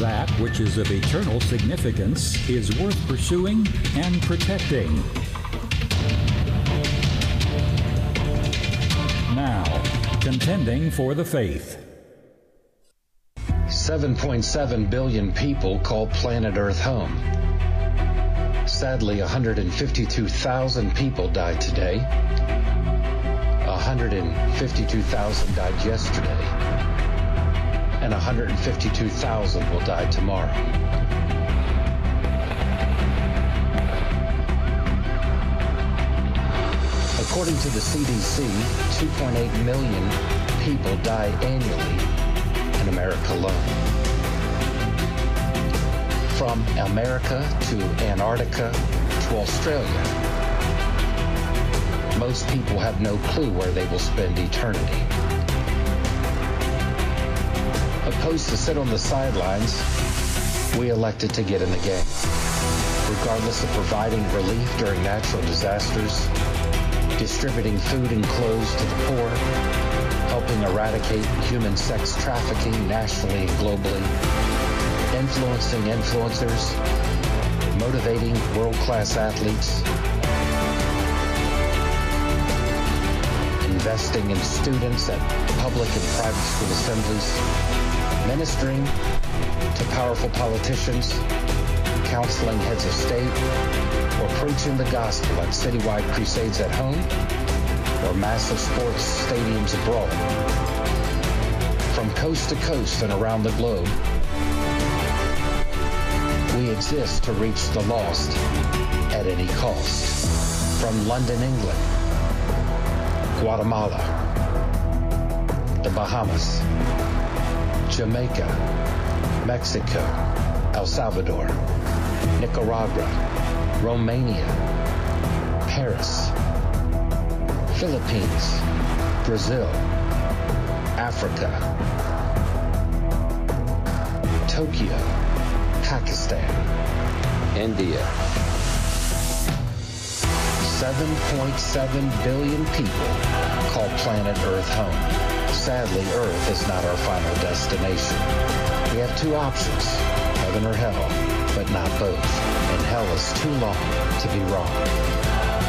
That which is of eternal significance is worth pursuing and protecting. Now, contending for the faith. 7.7 billion people call planet Earth home. Sadly, 152,000 people died today. 152,000 died yesterday. And 152,000 will die tomorrow. According to the CDC, 2.8 million people die annually in America alone. From America to Antarctica to Australia, most people have no clue where they will spend eternity. Opposed to sit on the sidelines, we elected to get in the game. Regardless of providing relief during natural disasters, distributing food and clothes to the poor, helping eradicate human sex trafficking nationally and globally, influencing influencers, motivating world-class athletes, investing in students at public and private school assemblies, ministering to powerful politicians, counseling heads of state, or preaching the gospel at citywide crusades at home or massive sports stadiums abroad. From coast to coast and around the globe, we exist to reach the lost at any cost. From London, England, Guatemala, the Bahamas, Jamaica, Mexico, El Salvador, Nicaragua, Romania, Paris, Philippines, Brazil, Africa, Tokyo, Pakistan, India. 7.7 billion people call planet Earth home. Sadly, Earth is not our final destination. We have two options, heaven or hell, but not both. And hell is too long to be wrong.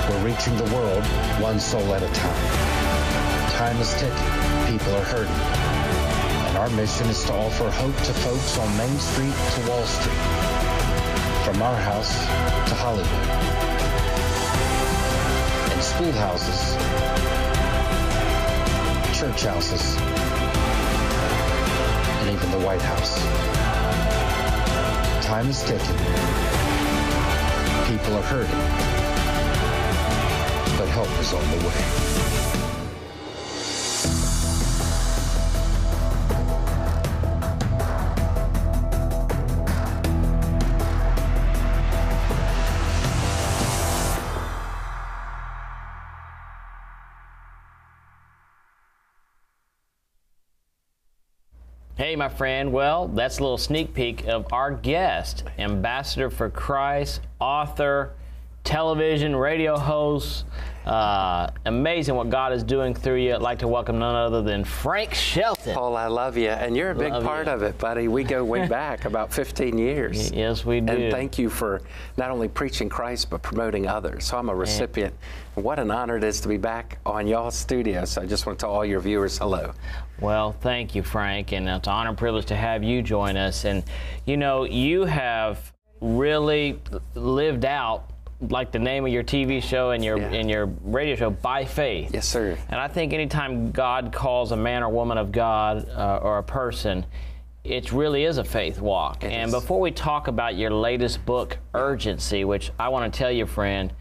We're reaching the world one soul at a time. Time is ticking. People are hurting. And our mission is to offer hope to folks on Main Street to Wall Street. From our house to Hollywood and schoolhouses, church houses, and even the White House. Time is ticking. People are hurting. But help is on the way. My friend. Well, that's a little sneak peek of our guest, ambassador for Christ, author, television, radio host. Uh, amazing what God is doing through you. I'd like to welcome none other than Frank Shelton. Paul, I love you, and you're a big Love part you. of it, buddy. We go way back about 15 years. Yes, we do. And thank you for not only preaching Christ, but promoting others. So I'm a recipient. What an honor it is to be back on y'all's studio. So I just want to tell all your viewers hello. Well, thank you, Frank, and it's an honor and privilege to have you join us. And you know, you have really lived out like the name of your TV show and your Yeah. and your radio show by faith. Yes, sir. And I think anytime God calls a man or woman of God uh, or a person, it really is a faith walk. It and is. before we talk about your latest book, Urgency, which I want to tell you, friend,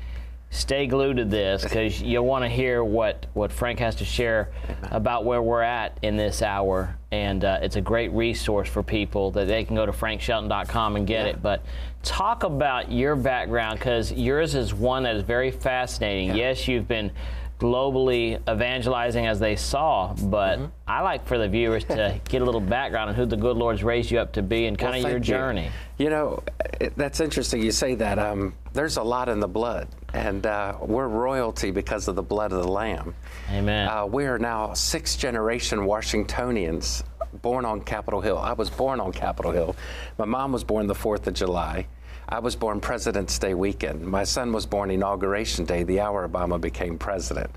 stay glued to this because you'll want to hear what, what Frank has to share about where we're at in this hour. And uh, it's a great resource for people that they can go to frankshelton.com and get Yeah. it. But talk about your background because yours is one that is very fascinating. Yeah. Yes, you've been globally evangelizing as they saw, but Mm-hmm. I like for the viewers to get a little background on who the good Lord's raised you up to be and kind Well, of your thank you. journey. You know, it, that's interesting you say that. Um, there's a lot in the blood, and uh, we're royalty because of the blood of the Lamb. Amen. Uh, we are now sixth generation Washingtonians born on Capitol Hill. I was born on Capitol Hill. My mom was born the 4th of July. I was born President's Day weekend. My son was born Inauguration Day, the hour Obama became president.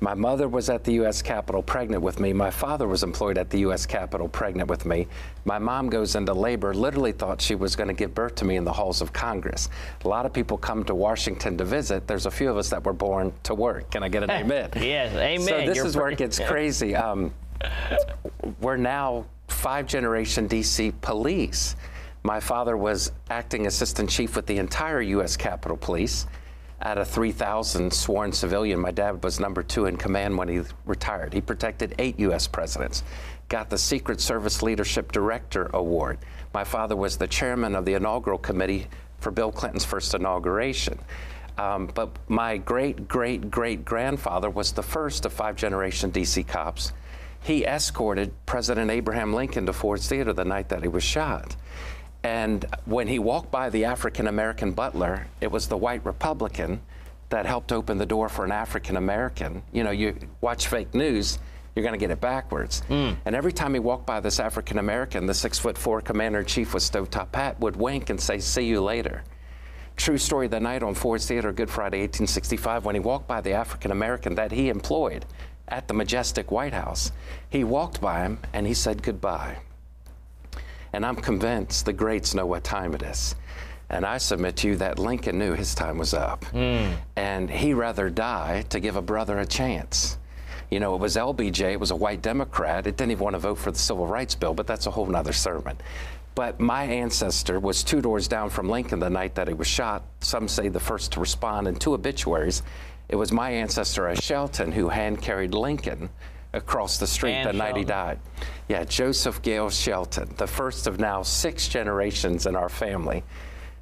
My mother was at the U.S. Capitol pregnant with me. My father was employed at the U.S. Capitol pregnant with me. My mom goes into labor, literally thought she was going to give birth to me in the halls of Congress. A lot of people come to Washington to visit. There's a few of us that were born to work. Can I get an amen? yes, amen. So this You're is where it gets crazy. Um, we're now five generation DC police. My father was acting assistant chief with the entire U.S. Capitol Police out of 3,000 sworn civilian. My dad was number two in command when he retired. He protected eight U.S. presidents, got the Secret Service Leadership Director Award. My father was the chairman of the inaugural committee for Bill Clinton's first inauguration. Um, but my great great great grandfather was the first of five generation DC cops. He escorted President Abraham Lincoln to Ford's Theater the night that he was shot. And when he walked by the African American butler, it was the white Republican that helped open the door for an African American. You know, you watch fake news, you're going to get it backwards. Mm. And every time he walked by this African American, the six foot four commander in chief with stovetop hat would wink and say, See you later. True story the night on Ford's Theater, Good Friday, 1865, when he walked by the African American that he employed at the majestic White House, he walked by him and he said goodbye. And I'm convinced the greats know what time it is. And I submit to you that Lincoln knew his time was up. Mm. And he rather die to give a brother a chance. You know, it was LBJ, it was a white Democrat. It didn't even want to vote for the Civil Rights Bill, but that's a whole nother sermon. But my ancestor was two doors down from Lincoln the night that he was shot. Some say the first to respond in two obituaries. It was my ancestor at Shelton who hand carried Lincoln across the street Ann the night he died. Yeah, Joseph Gale Shelton, the first of now six generations in our family.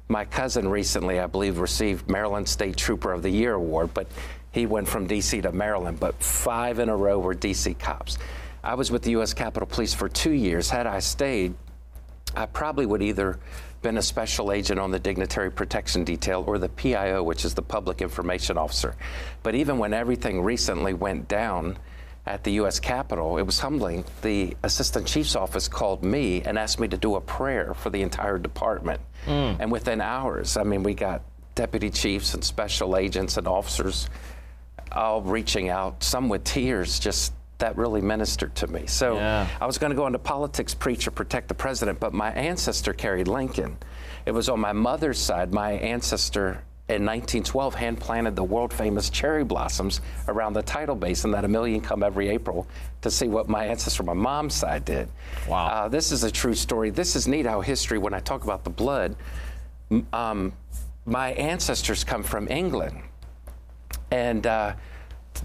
My cousin recently, I believe, received Maryland State Trooper of the Year award, but he went from D.C. to Maryland, but five in a row were D.C. cops. I was with the U.S. Capitol Police for two years. Had I stayed, I probably would either been a special agent on the Dignitary Protection Detail or the PIO, which is the Public Information Officer. But even when everything recently went down, at the U.S. Capitol, it was humbling. The assistant chief's office called me and asked me to do a prayer for the entire department. Mm. And within hours, I mean, we got deputy chiefs and special agents and officers all reaching out, some with tears, just that really ministered to me. So yeah. I was going to go into politics, preach, or protect the president, but my ancestor carried Lincoln. It was on my mother's side. My ancestor in 1912 hand planted the world famous cherry blossoms around the tidal basin that a million come every April to see what my ancestor, my mom's side, did. Wow. Uh, this is a true story. This is neat how history, when I talk about the blood, um, my ancestors come from England. And uh,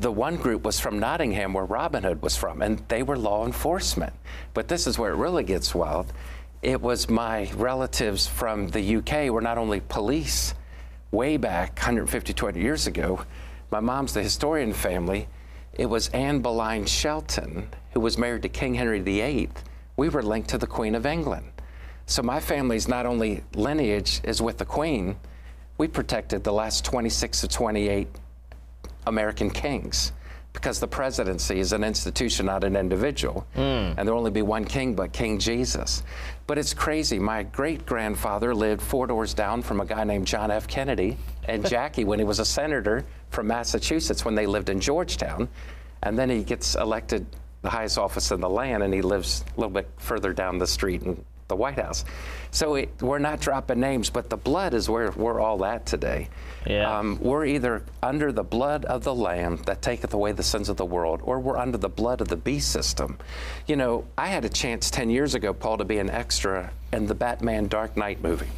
the one group was from Nottingham, where Robin Hood was from, and they were law enforcement. But this is where it really gets wild. It was my relatives from the UK were not only police, way back 150, 200 years ago, my mom's the historian family. It was Anne Boleyn Shelton, who was married to King Henry VIII. We were linked to the Queen of England. So my family's not only lineage is with the Queen, we protected the last 26 to 28 American kings because the presidency is an institution, not an individual. Mm. And there'll only be one king, but King Jesus. But it's crazy. My great grandfather lived four doors down from a guy named John F. Kennedy and Jackie when he was a senator from Massachusetts when they lived in Georgetown. And then he gets elected the highest office in the land and he lives a little bit further down the street in the White House. So it, we're not dropping names, but the blood is where we're all at today. Yeah. Um, we're either under the blood of the Lamb that taketh away the sins of the world, or we're under the blood of the beast system. You know, I had a chance 10 years ago, Paul, to be an extra in the Batman Dark Knight movie.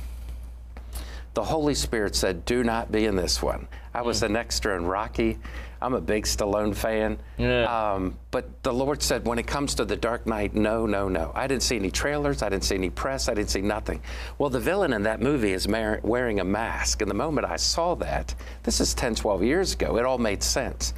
The Holy Spirit said, Do not be in this one. I was mm. an extra in Rocky. I'm a big Stallone fan. Yeah. Um, but the Lord said, when it comes to the Dark Knight, no, no, no. I didn't see any trailers. I didn't see any press. I didn't see nothing. Well, the villain in that movie is mar- wearing a mask. And the moment I saw that, this is 10, 12 years ago, it all made sense.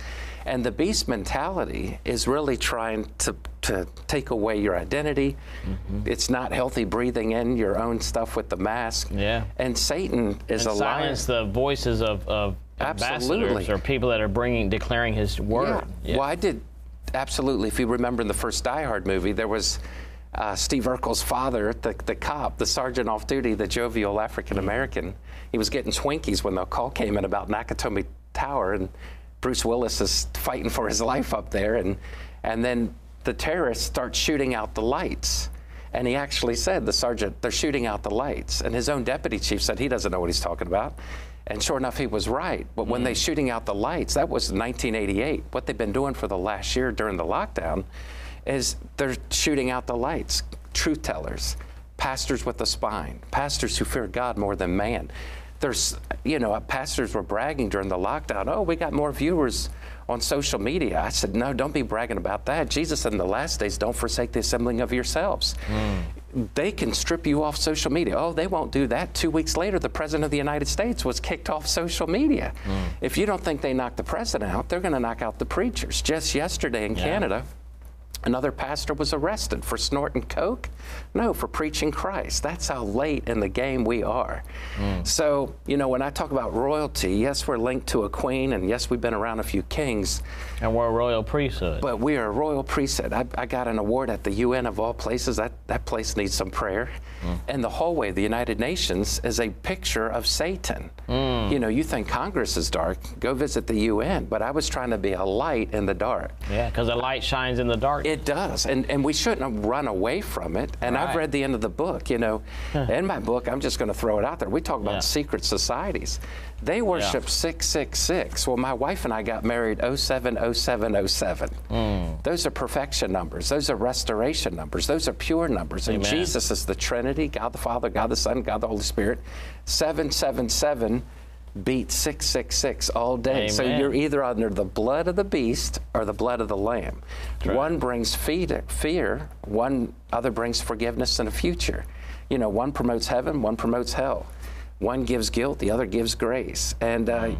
And the beast mentality is really trying to, to take away your identity. Mm-hmm. It's not healthy breathing in your own stuff with the mask. Yeah. And Satan is and a silence the voices of, of Absolutely. ambassadors or people that are bringing, declaring His word. Yeah. yeah. Well, I did absolutely. If you remember in the first Die Hard movie, there was uh, Steve Urkel's father, the, the cop, the sergeant off duty, the jovial African American, he was getting Twinkies when the call came in about Nakatomi Tower, and Bruce Willis is fighting for his life up there, and and then the terrorists start shooting out the lights. And he actually said, the sergeant, they're shooting out the lights. And his own deputy chief said he doesn't know what he's talking about. And sure enough, he was right. But when they're mm. shooting out the lights, that was 1988. What they've been doing for the last year during the lockdown is they're shooting out the lights. Truth tellers, pastors with a spine, pastors who fear God more than man. There's, you know, pastors were bragging during the lockdown, oh, we got more viewers on social media. I said, no, don't be bragging about that. Jesus said in the last days, don't forsake the assembling of yourselves. Mm. They can strip you off social media. Oh, they won't do that. Two weeks later, the President of the United States was kicked off social media. Hmm. If you don't think they knocked the President out, they're going to knock out the preachers. Just yesterday in Canada, Another pastor was arrested for snorting coke? No, for preaching Christ. That's how late in the game we are. Hmm. So, you know, when I talk about royalty, yes, we're linked to a queen, and yes, we've been around a few kings, And we're a royal priesthood. but we are a royal priesthood. I, I got an award at the UN of all places. That, that place needs some prayer. And the hallway of the United Nations is a picture of Satan. You know, you think Congress is dark, go visit the UN. But I was trying to be a light in the dark. yeah, because the light shines in the dark. It does, and and we shouldn't run away from it. And I've read the end of the book. You know, in my book, I'm just going to throw it out there. We talk about Yeah. secret societies. They worship 666. Well, my wife and I got married 070707. Mm. Those are perfection numbers. Those are restoration numbers. Those are pure numbers. And Jesus is the Trinity God the Father, God the Son, God the Holy Spirit. 777 beats 666 all day. So you're either under the blood of the beast or the blood of the lamb. One brings fear, one other brings forgiveness and a future. You know, one promotes heaven, one promotes hell. One gives guilt, the other gives grace. And uh,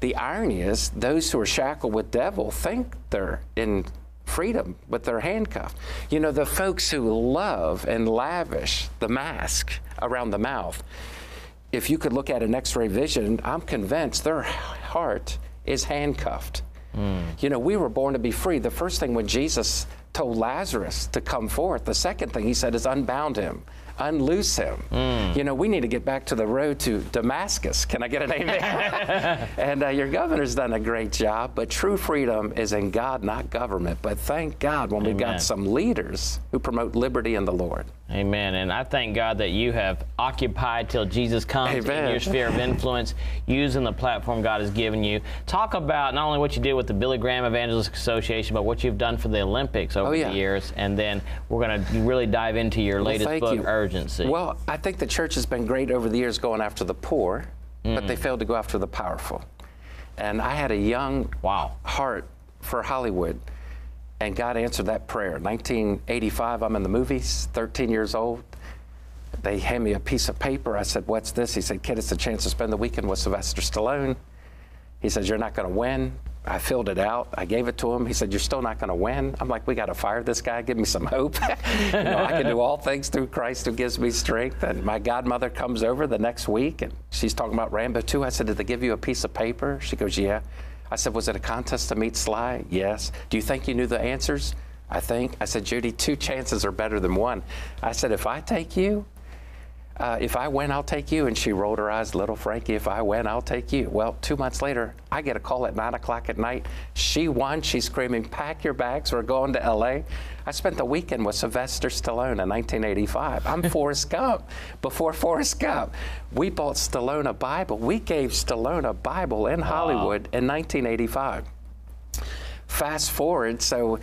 the irony is, those who are shackled with devil think they're in freedom, but they're handcuffed. You know, the folks who love and lavish the mask around the mouth, if you could look at an x ray vision, I'm convinced their heart is handcuffed. Hmm. You know, we were born to be free. The first thing when Jesus told Lazarus to come forth, the second thing he said is unbound him, unloose him. You know, we need to get back to the road to Damascus. Can I get an amen? and uh, your governor's done a great job, but true freedom is in God, not government. But thank God when we've got some leaders who promote liberty in the Lord. Amen. And I thank God that you have occupied till Jesus comes in your sphere of influence, using the platform God has given you. Talk about not only what you did with the Billy Graham Evangelistic Association, but what you've done for the Olympics over Oh, yeah. the years. And then we're going to really dive into your Well, latest thank book, you. Urgency. Well, I think the church has been great over the years going after the poor, but Mm. they failed to go after the powerful. And I had a young Wow. heart for Hollywood, and God answered that prayer. 1985, I'm in the movies, 13 years old. They hand me a piece of paper. I said, What's this? He said, Kid, it's a chance to spend the weekend with Sylvester Stallone. He says, You're not going to win. I filled it out. I gave it to him. He said, You're still not going to win. I'm like, We got to fire this guy. Give me some hope. you know, I can do all things through Christ who gives me strength. And my godmother comes over the next week and she's talking about Rambo 2. I said, Did they give you a piece of paper? She goes, Yeah. I said, Was it a contest to meet Sly? Yes. Do you think you knew the answers? I think. I said, Judy, two chances are better than one. I said, If I take you, uh, if I win, I'll take you. And she rolled her eyes, little Frankie, if I win, I'll take you. Well, two months later, I get a call at nine o'clock at night. She won. She's screaming, pack your bags, we're going to LA. I spent the weekend with Sylvester Stallone in 1985. I'm Forrest Gump. Before Forrest Gump, we bought Stallone a Bible. We gave Stallone a Bible in Hollywood in 1985 fast forward, so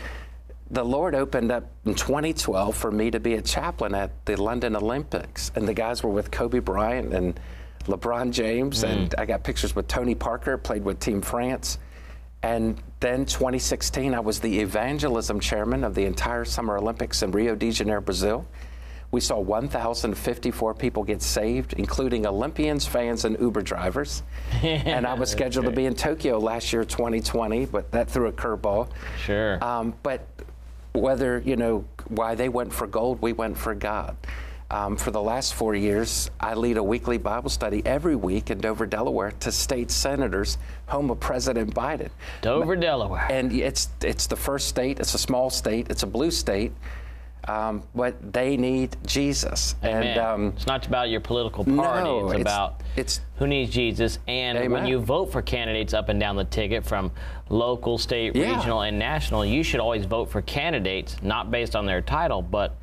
the Lord opened up in 2012 for me to be a chaplain at the London Olympics, and the guys were with Kobe Bryant and LeBron James, and I got pictures with Tony Parker, played with Team France. And then 2016, I was the evangelism chairman of the entire Summer Olympics in Rio de Janeiro, Brazil. We saw 1,054 people get saved, including Olympians, fans, and Uber drivers. and I was scheduled to be in Tokyo last year, 2020, but that threw a curveball. Sure. Um, but whether, you know, why they went for gold, we went for God. Um, for the last four years, I lead a weekly Bible study every week in Dover, Delaware, to state senators, home of President Biden. Dover, Delaware. And it's it's the first state. It's a small state. It's a blue state. Um, but they need Jesus. Amen. And um, it's not about your political party. No, it's, it's- about it's- who needs Jesus. And when you vote for candidates up and down the ticket from local, state, Yeah. regional, and national, you should always vote for candidates not based on their title, but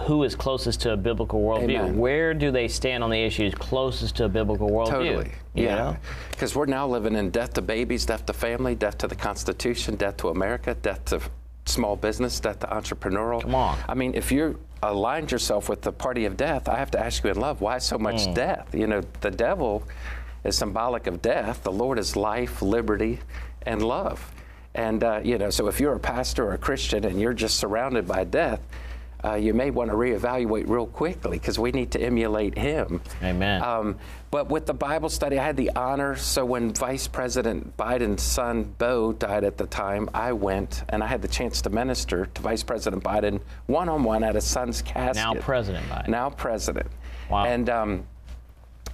who is closest to a biblical worldview. Amen. Where do they stand on the issues closest to a biblical worldview? Totally. You Yeah. Because we're now living in death to babies, death to family, death to the Constitution, death to America, death to small business, death to entrepreneurial. Come on. I mean, if you're aligned yourself with the party of death, I have to ask you in love, why so much death? You know, the devil is symbolic of death. The Lord is life, liberty, and love. And, uh, you know, so if you're a pastor or a Christian and you're just surrounded by death, uh, you may want to reevaluate real quickly because we need to emulate him. Amen. Um, but with the Bible study, I had the honor. So when Vice President Biden's son, Bo, died at the time, I went and I had the chance to minister to Vice President Biden one on one at his son's casket. Now President Biden. Now President. Wow. And, um,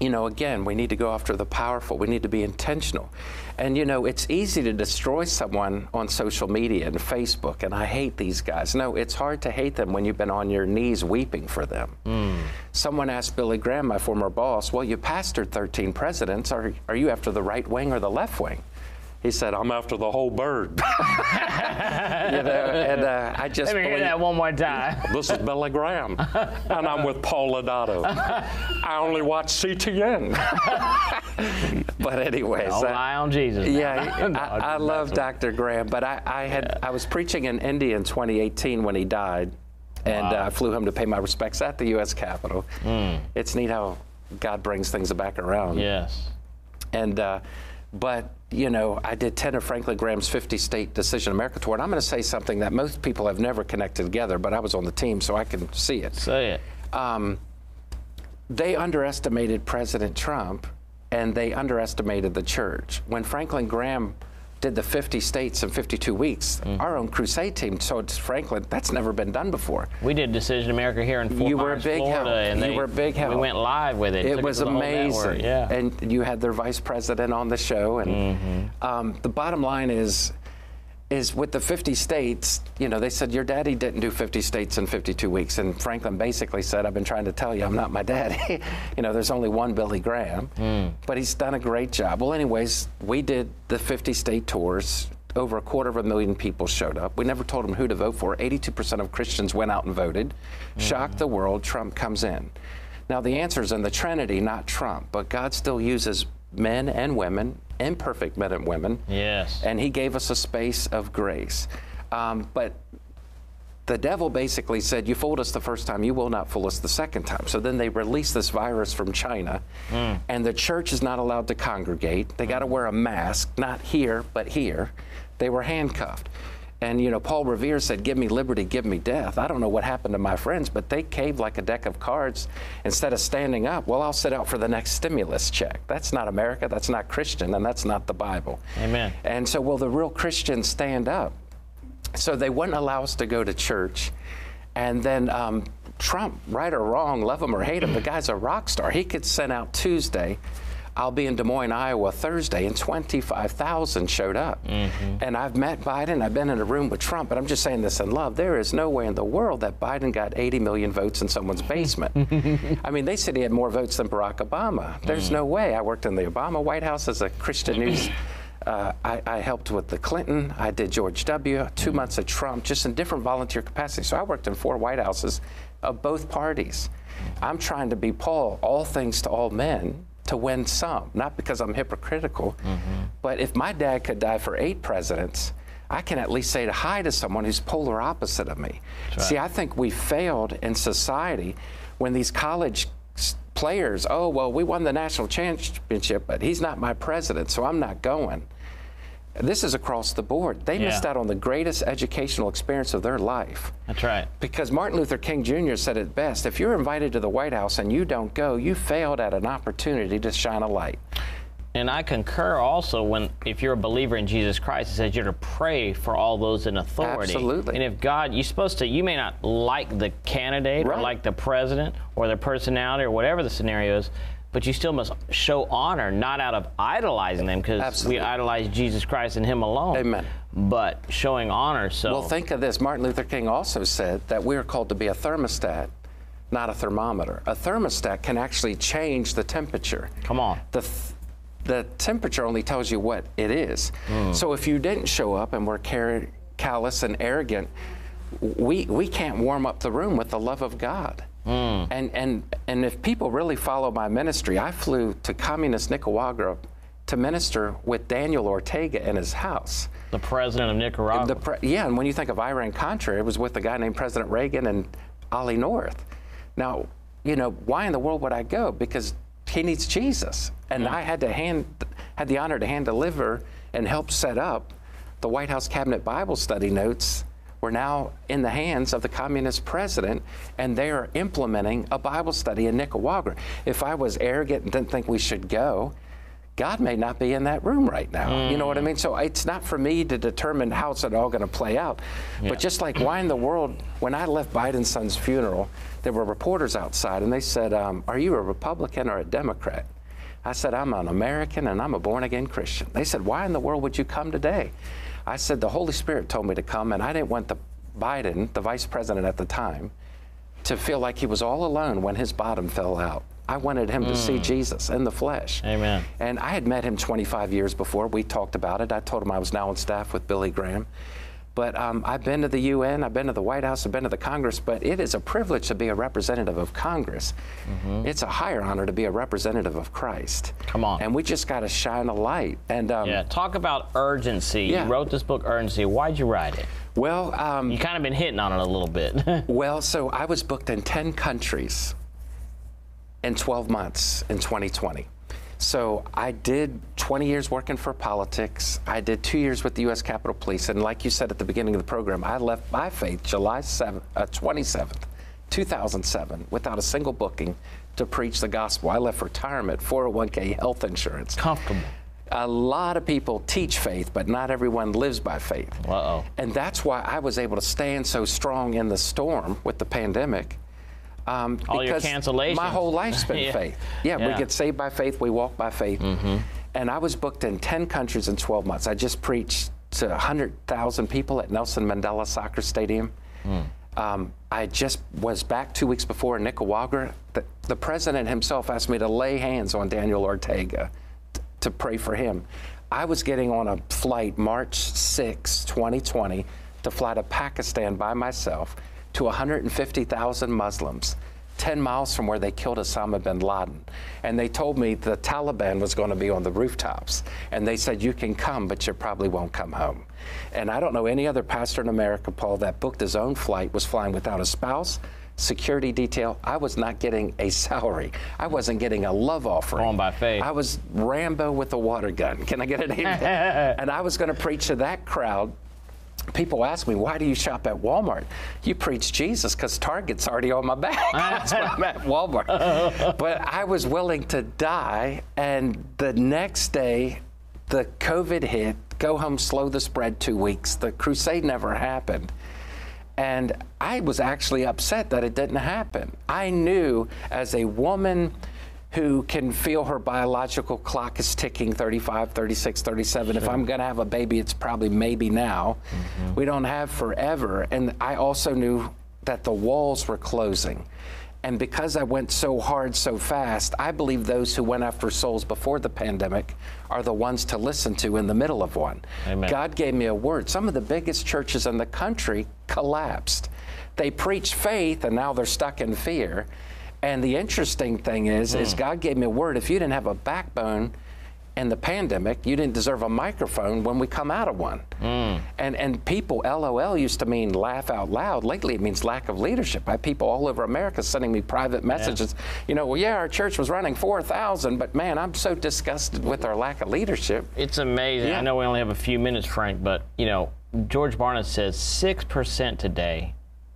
you know, again, we need to go after the powerful. We need to be intentional. And, you know, it's easy to destroy someone on social media and Facebook, and I hate these guys. No, it's hard to hate them when you've been on your knees weeping for them. Hmm. Someone asked Billy Graham, my former boss, well, you pastored 13 presidents. Are, are you after the right wing or the left wing? He said, I'm after the whole bird. you know, and uh, I just Let me hear that one more time. this is Billy Graham, and I'm with Paul Lodato. I only watch CTN. but anyways, All uh, eye on Jesus. yeah, No, I, I love. Dr. Graham, but I, I had I was preaching in India in 2018 when he died, and uh, I flew home to pay my respects at the U.S. Capitol. Hmm. It's neat how God brings things back around. Yes. And uh, but you know, I did 10 of Franklin Graham's 50 state Decision America tour, and I'm going to say something that most people have never connected together, but I was on the team, so I can see it. Say it. Um, they underestimated President Trump, and they underestimated the church. When Franklin Graham did the 50 states in 52 weeks, Mm. our own crusade team told Franklin that's never been done before. We did Decision America here in Fort You were a Myers, big Florida, help. and You they, were a big help. We went live with it. It Took was whole amazing. Yeah. And you had their vice president on the show. And Mm-hmm. um, the bottom line is, is with the 50 states, you know, they said your daddy didn't do 50 states in 52 weeks. And Franklin basically said, I've been trying to tell you, I'm not my daddy. you know, there's only one Billy Graham, Mm. but he's done a great job. Well, anyways, we did the 50 state tours. Over a quarter of a million people showed up. We never told them who to vote for. 82% of Christians went out and voted. Shocked the world. Trump comes in. Now, the answer is in the Trinity, not Trump, but God still uses men and women, imperfect men and women. Yes. And He gave us a space of grace. Um, but the devil basically said, You fooled us the first time, you will not fool us the second time. So then they released this virus from China, and the church is not allowed to congregate. They got to wear a mask, not here, but here. They were handcuffed. And, you know, Paul Revere said, Give me liberty, give me death. I don't know what happened to my friends, but they caved like a deck of cards instead of standing up. Well, I'll sit out for the next stimulus check. That's not America, that's not Christian, and that's not the Bible. Amen. And so, will the real Christians stand up? So they wouldn't allow us to go to church. And then um, Trump, right or wrong, love him or hate him, the guy's a rock star. He could send out Tuesday, I'll be in Des Moines, Iowa Thursday, and 25,000 showed up. Mm-hmm. And I've met Biden, I've been in a room with Trump, but I'm just saying this in love. There is no way in the world that Biden got 80 million votes in someone's basement. I mean, they said he had more votes than Barack Obama. There's mm. no way. I worked in the Obama White House as a Christian news. Uh, I, I helped with the Clinton. I did George W. Two mm. months of Trump, just in different volunteer capacities. So I worked in four White Houses of both parties. Mm. I'm trying to be Paul, all things to all men, to win some. Not because I'm hypocritical, but if my dad could die for eight presidents, I can at least say to hi to someone who's polar opposite of me. See, I think we failed in society when these college players, oh, well, we won the national championship, but he's not my president, so I'm not going. This is across the board. They missed out on the greatest educational experience of their life. That's right. Because Martin Luther King Jr. said it best if you're invited to the White House and you don't go, you failed at an opportunity to shine a light. And I concur also when, if you're a believer in Jesus Christ, it says you're to pray for all those in authority. Absolutely. And if God, you're supposed to, you may not like the candidate or like the president or their personality or whatever the scenario is, but you still must show honor, not out of idolizing them, because we idolize Jesus Christ and Him alone. Amen. but showing honor. So Well, think of this. Martin Luther King also said that we are called to be a thermostat, not a thermometer. A thermostat can actually change the temperature. come on. The, th- the temperature only tells you what it is. Hmm. So if you didn't show up and were car- callous and arrogant, we, we can't warm up the room with the love of God. Mm. And, and, and if people really follow my ministry, I flew to communist Nicaragua to minister with Daniel Ortega in his house. The president of Nicaragua. Pre- yeah, and when you think of Iran Contra, it was with a guy named President Reagan and Ollie North. Now, you know, why in the world would I go? Because he needs Jesus, and mm. I had to hand had the honor to hand deliver and help set up the White House Cabinet Bible Study notes. Were now in the hands of the communist president, and they are implementing a Bible study in Nicaragua. If I was arrogant and didn't think we should go, God may not be in that room right now. You know what I mean? So it's not for me to determine how it's all going to play out. But just like why in the world, when I left Biden's son's funeral, there were reporters outside and they said, um, Are you a Republican or a Democrat? I said, I'm an American and I'm a born again Christian. They said, Why in the world would you come today? I said, The Holy Spirit told me to come, and I didn't want the Biden, the vice president at the time, to feel like he was all alone when his bottom fell out. I wanted him to see hmm. Jesus in the flesh. Amen. And I had met him 25 years before. We talked about it. I told him I was now on staff with Billy Graham. But um, I've been to the UN, I've been to the White House, I've been to the Congress, but it is a privilege to be a representative of Congress. It's a higher honor to be a representative of Christ. Come on. And we just got to shine a light. And um, yeah, talk about urgency. Yeah. You wrote this book, Urgency. Why'd you write it? well, um, You kind of been hitting on it a little bit. Well, so I was booked in 10 countries in 12 months in 2020. So I did 20 years working for politics. I did two years with the U.S. Capitol Police. And like you said at the beginning of the program, I left my faith July 7th, uh, 27th, 2007, without a single booking to preach the gospel. I left retirement, 401k health insurance. Comfortable. A lot of people teach faith, but not everyone lives by faith. Uh-oh. And that's why I was able to stand so strong in the storm with the pandemic. Um, All your because cancellations. My whole life's been Yeah. faith. Yeah, we get saved by faith, we walk by faith. And I was booked in 10 countries in 12 months. I just preached to 100,000 people at Nelson Mandela Soccer Stadium. Um, I just was back two weeks before in Nicaragua. The, the president himself asked me to lay hands on Daniel Ortega t- to pray for him. I was getting on a flight March 6, 2020, to fly to Pakistan by myself to 150,000 Muslims. 10 miles from where they killed Osama bin Laden. And they told me the Taliban was going to be on the rooftops. And they said, You can come, but you probably won't come home. And I don't know any other pastor in America, Paul, that booked his own flight, was flying without a spouse, security detail. I was not getting a salary. I wasn't getting a love offering. Going by faith. I was Rambo with a water gun. Can I get an amen? and I was going to preach to that crowd people ask me, why do you shop at Walmart? You preach Jesus because Target's already on my back. That's why I'm at Walmart. but I was willing to die, and the next day, the COVID hit, go home, slow the spread two weeks. The crusade never happened. And I was actually upset that it didn't happen. I knew as a woman who can feel her biological clock is ticking 35, 36, 37. If I'm going to have a baby, it's probably maybe now. Mm-hmm. We don't have forever. And I also knew that the walls were closing. And because I went so hard so fast, I believe those who went after souls before the pandemic are the ones to listen to in the middle of one. Amen. God gave me a word. Some of the biggest churches in the country collapsed. They preached faith and now they're stuck in fear. And the interesting thing is, is hmm. God gave me a word. If you didn't have a backbone in the pandemic, you didn't deserve a microphone when we come out of one. Hmm. And and people, LOL used to mean laugh out loud. Lately, it means lack of leadership. I have people all over America sending me private messages. You know, well, yeah, our church was running 4,000, but man, I'm so disgusted with our lack of leadership. It's amazing. Yeah. I know we only have a few minutes, Frank, but you know, George Barna says six percent today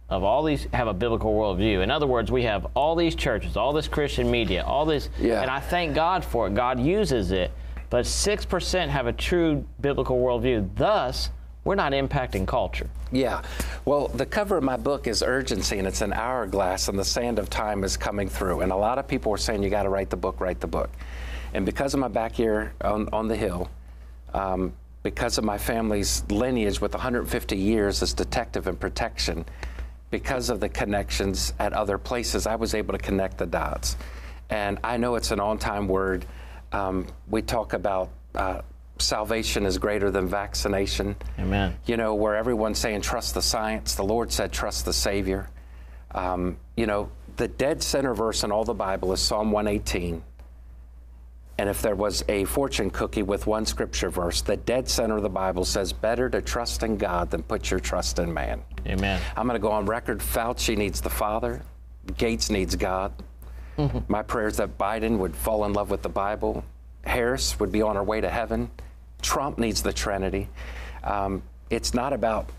of all these have a biblical worldview. In other words, we have all these churches, all this Christian media, all this, Yeah. and I thank God for it. God uses it, but six percent have a true biblical worldview. Thus, we're not impacting culture. Yeah. Well, the cover of my book is Urgency, and it's an hourglass, and the sand of time is coming through. And a lot of people were saying, You got to write the book, write the book. And because of my back here on, on the hill, um, because of my family's lineage with 150 years as detective and protection, because of the connections at other places, I was able to connect the dots. And I know it's an on time word. Um, we talk about uh, salvation is greater than vaccination. Amen. You know, where everyone's saying trust the science, the Lord said trust the Savior. Um, you know, the dead center verse in all the Bible is Psalm 118. And if there was a fortune cookie with one scripture verse, the dead center of the Bible says, Better to trust in God than put your trust in man. Amen. I'm going to go on record. Fauci needs the Father, Gates needs God. Mm-hmm. My prayer is that Biden would fall in love with the Bible, Harris would be on her way to heaven, Trump needs the Trinity. Um, it's not about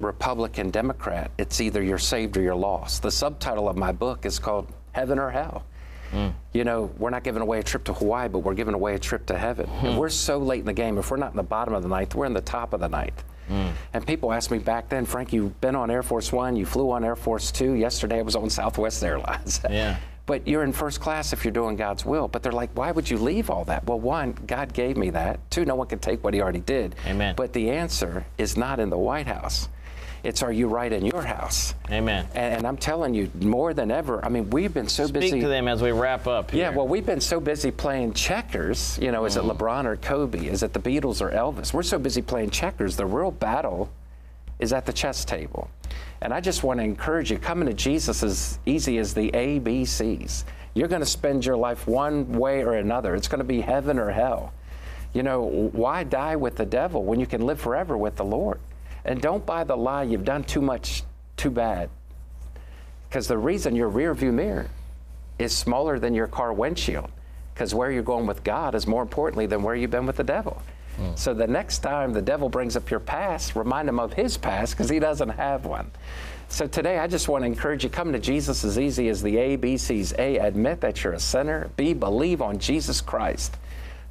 Republican, Democrat. It's either you're saved or you're lost. The subtitle of my book is called Heaven or Hell. Mm. You know, we're not giving away a trip to Hawaii, but we're giving away a trip to heaven. Mm. And we're so late in the game. If we're not in the bottom of the ninth, we're in the top of the ninth. Mm. And people ask me back then, Frank, you've been on Air Force One, you flew on Air Force Two. Yesterday I was on Southwest Airlines. Yeah. but you're in first class if you're doing God's will. But they're like, why would you leave all that? Well, one, God gave me that. Two, no one can take what He already did. Amen. But the answer is not in the White House. It's are you right in your house? Amen. And, and I'm telling you, more than ever, I mean, we've been so Speak busy. Speak to them as we wrap up. Here. Yeah, well, we've been so busy playing checkers. You know, is mm. it LeBron or Kobe? Is it the Beatles or Elvis? We're so busy playing checkers. The real battle is at the chess table. And I just want to encourage you coming to Jesus is easy as the ABCs. You're going to spend your life one way or another. It's going to be heaven or hell. You know, why die with the devil when you can live forever with the Lord? And don't buy the lie you've done too much, too bad. Because the reason your rear view mirror is smaller than your car windshield, because where you're going with God is more importantly than where you've been with the devil. Mm. So the next time the devil brings up your past, remind him of his past because he doesn't have one. So today I just want to encourage you come to Jesus as easy as the ABCs. A, admit that you're a sinner. B, believe on Jesus Christ.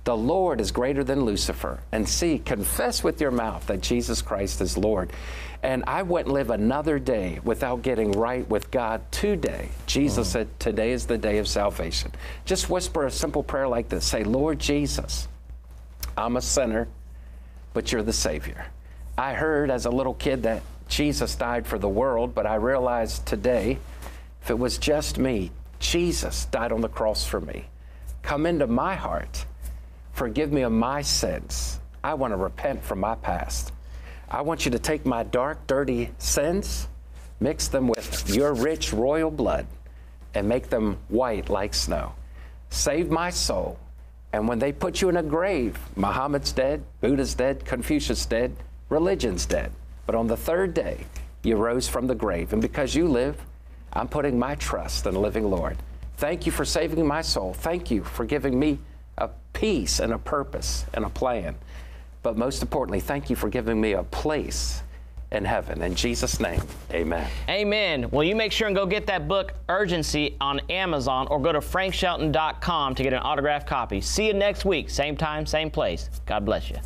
The Lord is greater than Lucifer. And C, confess with your mouth that Jesus Christ is Lord. And I wouldn't live another day without getting right with God today. Jesus mm. said, Today is the day of salvation. Just whisper a simple prayer like this Say, Lord Jesus, I'm a sinner, but you're the Savior. I heard as a little kid that Jesus died for the world, but I realized today, if it was just me, Jesus died on the cross for me. Come into my heart Forgive me of my sins. I want to repent from my past. I want you to take my dark, dirty sins, mix them with your rich royal blood, and make them white like snow. Save my soul. And when they put you in a grave, Muhammad's dead, Buddha's dead, Confucius dead, religion's dead. But on the third day, you rose from the grave. And because you live, I'm putting my trust in the living Lord. Thank you for saving my soul. Thank you for giving me a peace and a purpose and a plan. But most importantly, thank you for giving me a place in heaven. In Jesus' name, amen. Amen. Well, you make sure and go get that book, Urgency, on Amazon or go to frankshelton.com to get an autographed copy. See you next week, same time, same place. God bless you.